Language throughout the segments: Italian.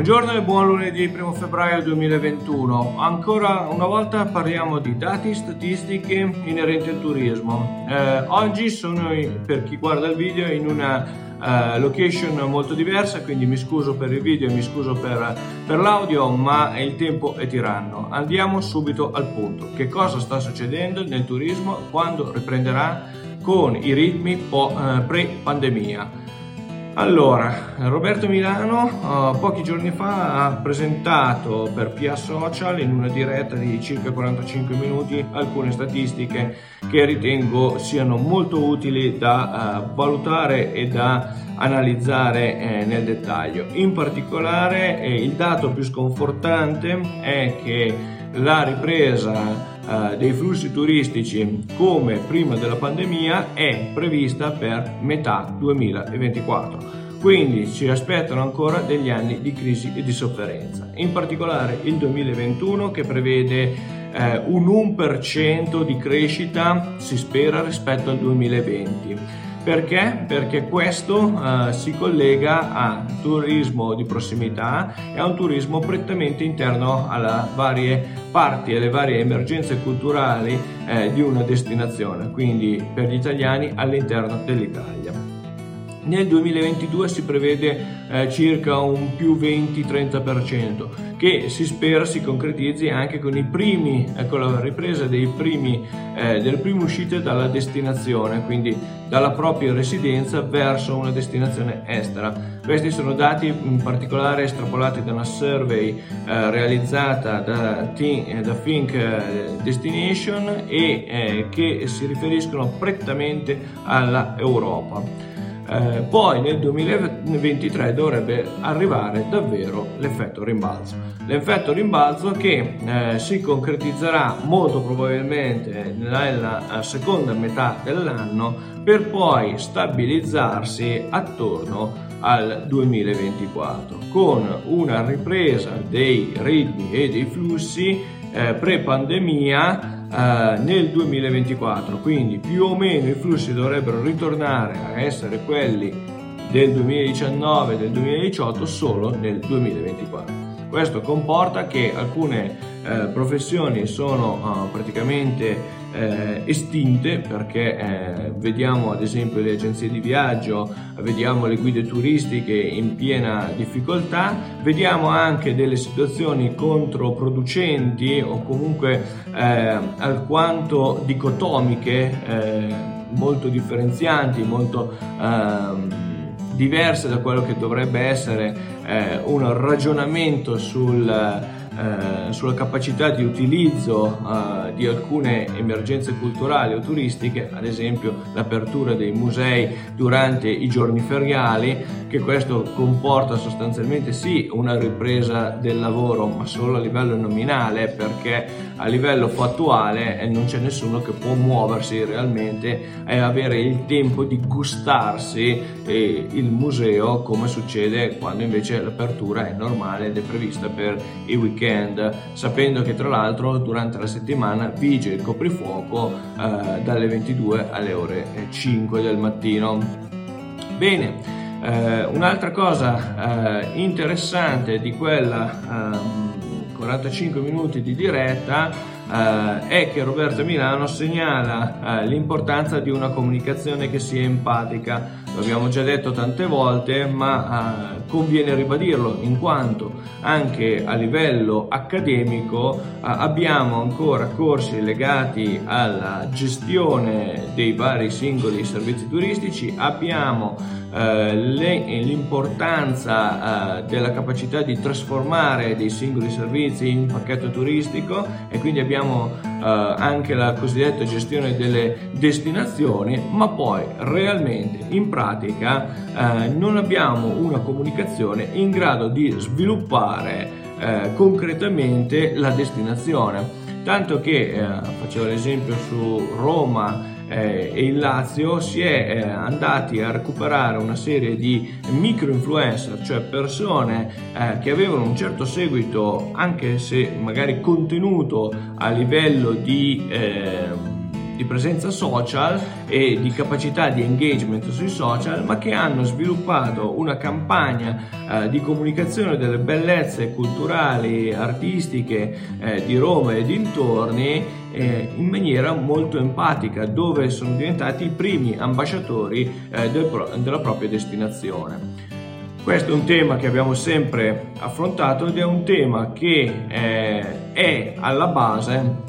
Buongiorno e buon lunedì 1 febbraio 2021. Ancora una volta parliamo di dati statistiche inerenti al turismo. Eh, oggi sono, per chi guarda il video, in una uh, location molto diversa, quindi mi scuso per il video e mi scuso per, per l'audio, ma il tempo è tiranno. Andiamo subito al punto. Che cosa sta succedendo nel turismo quando riprenderà con i ritmi uh, pre-pandemia? Allora, Roberto Milano uh, pochi giorni fa ha presentato per PIA Social in una diretta di circa 45 minuti alcune statistiche che ritengo siano molto utili da uh, valutare e da analizzare eh, nel dettaglio. In particolare eh, il dato più sconfortante è che la ripresa Uh, dei flussi turistici come prima della pandemia è prevista per metà 2024. Quindi ci aspettano ancora degli anni di crisi e di sofferenza, in particolare il 2021 che prevede eh, un 1% di crescita, si spera, rispetto al 2020 perché? Perché questo uh, si collega a turismo di prossimità e a un turismo prettamente interno alle varie parti e alle varie emergenze culturali eh, di una destinazione, quindi per gli italiani all'interno dell'Italia. Nel 2022 si prevede eh, circa un più 20-30% che si spera si concretizzi anche con primi, ecco la ripresa primi, eh, delle prime uscite dalla destinazione, quindi dalla propria residenza verso una destinazione estera. Questi sono dati in particolare estrapolati da una survey eh, realizzata da, Think, da Think eh, Destination e eh, che si riferiscono prettamente alla Europa. Eh, poi nel 2023 dovrebbe arrivare davvero l'effetto rimbalzo. L'effetto rimbalzo che eh, si concretizzerà molto probabilmente nella seconda metà dell'anno per poi stabilizzarsi attorno al 2024 con una ripresa dei ritmi e dei flussi eh, pre-pandemia eh, nel 2024, quindi più o meno i flussi dovrebbero ritornare a essere quelli del 2019 e del 2018 solo nel 2024. Questo comporta che alcune eh, professioni sono uh, praticamente eh, estinte perché eh, vediamo ad esempio le agenzie di viaggio, vediamo le guide turistiche in piena difficoltà, vediamo anche delle situazioni controproducenti o comunque eh, alquanto dicotomiche, eh, molto differenzianti, molto ehm, diverse da quello che dovrebbe essere eh, un ragionamento sul eh, sulla capacità di utilizzo eh, di alcune emergenze culturali o turistiche, ad esempio l'apertura dei musei durante i giorni feriali, che questo comporta sostanzialmente sì una ripresa del lavoro, ma solo a livello nominale, perché a livello fattuale eh, non c'è nessuno che può muoversi realmente e avere il tempo di gustarsi eh, il museo come succede quando invece l'apertura è normale ed è prevista per i weekend weekend, sapendo che tra l'altro durante la settimana vige il coprifuoco eh, dalle 22 alle ore 5 del mattino. Bene, eh, un'altra cosa eh, interessante di quella 45 ehm, minuti di diretta eh, è che Roberto Milano segnala eh, l'importanza di una comunicazione che sia empatica. Lo abbiamo già detto tante volte, ma eh, conviene ribadirlo in quanto anche a livello accademico eh, abbiamo ancora corsi legati alla gestione dei vari singoli servizi turistici, abbiamo eh, l'importanza eh, della capacità di trasformare dei singoli servizi in pacchetto turistico e quindi abbiamo anche la cosiddetta gestione delle destinazioni, ma poi realmente in pratica non abbiamo una comunicazione in grado di sviluppare concretamente la destinazione. Tanto che eh, facevo l'esempio su Roma eh, e il Lazio si è eh, andati a recuperare una serie di micro influencer, cioè persone eh, che avevano un certo seguito, anche se magari contenuto a livello di ehm, di presenza social e di capacità di engagement sui social, ma che hanno sviluppato una campagna eh, di comunicazione delle bellezze culturali, artistiche eh, di Roma e dintorni eh, in maniera molto empatica, dove sono diventati i primi ambasciatori eh, del pro- della propria destinazione. Questo è un tema che abbiamo sempre affrontato ed è un tema che eh, è alla base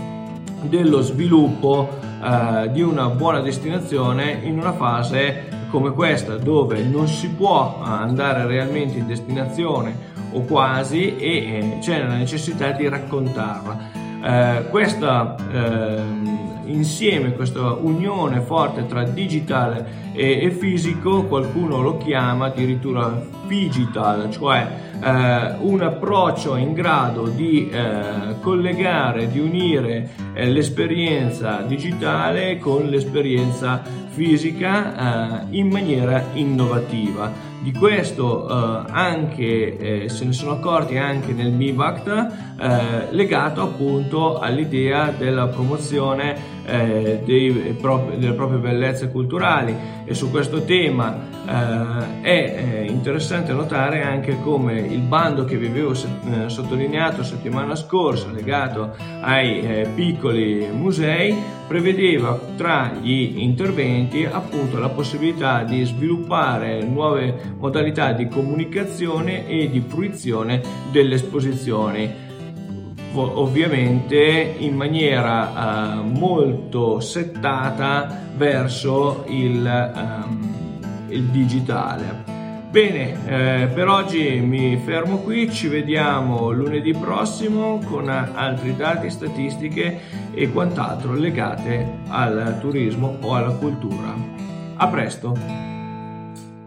dello sviluppo eh, di una buona destinazione in una fase come questa dove non si può andare realmente in destinazione o quasi e eh, c'è la necessità di raccontarla. Eh, questa eh, insieme, questa unione forte tra digitale e, e fisico, qualcuno lo chiama addirittura digital, cioè eh, un approccio in grado di eh, collegare, di unire eh, l'esperienza digitale con l'esperienza fisica eh, in maniera innovativa. Di questo eh, anche eh, se ne sono accorti anche nel MIVACT legato appunto all'idea della promozione dei, propri, delle proprie bellezze culturali e su questo tema è interessante notare anche come il bando che vi avevo sottolineato settimana scorsa legato ai piccoli musei prevedeva tra gli interventi appunto la possibilità di sviluppare nuove modalità di comunicazione e di fruizione delle esposizioni ovviamente in maniera uh, molto settata verso il, um, il digitale. Bene, eh, per oggi mi fermo qui, ci vediamo lunedì prossimo con altri dati, statistiche e quant'altro legate al turismo o alla cultura. A presto!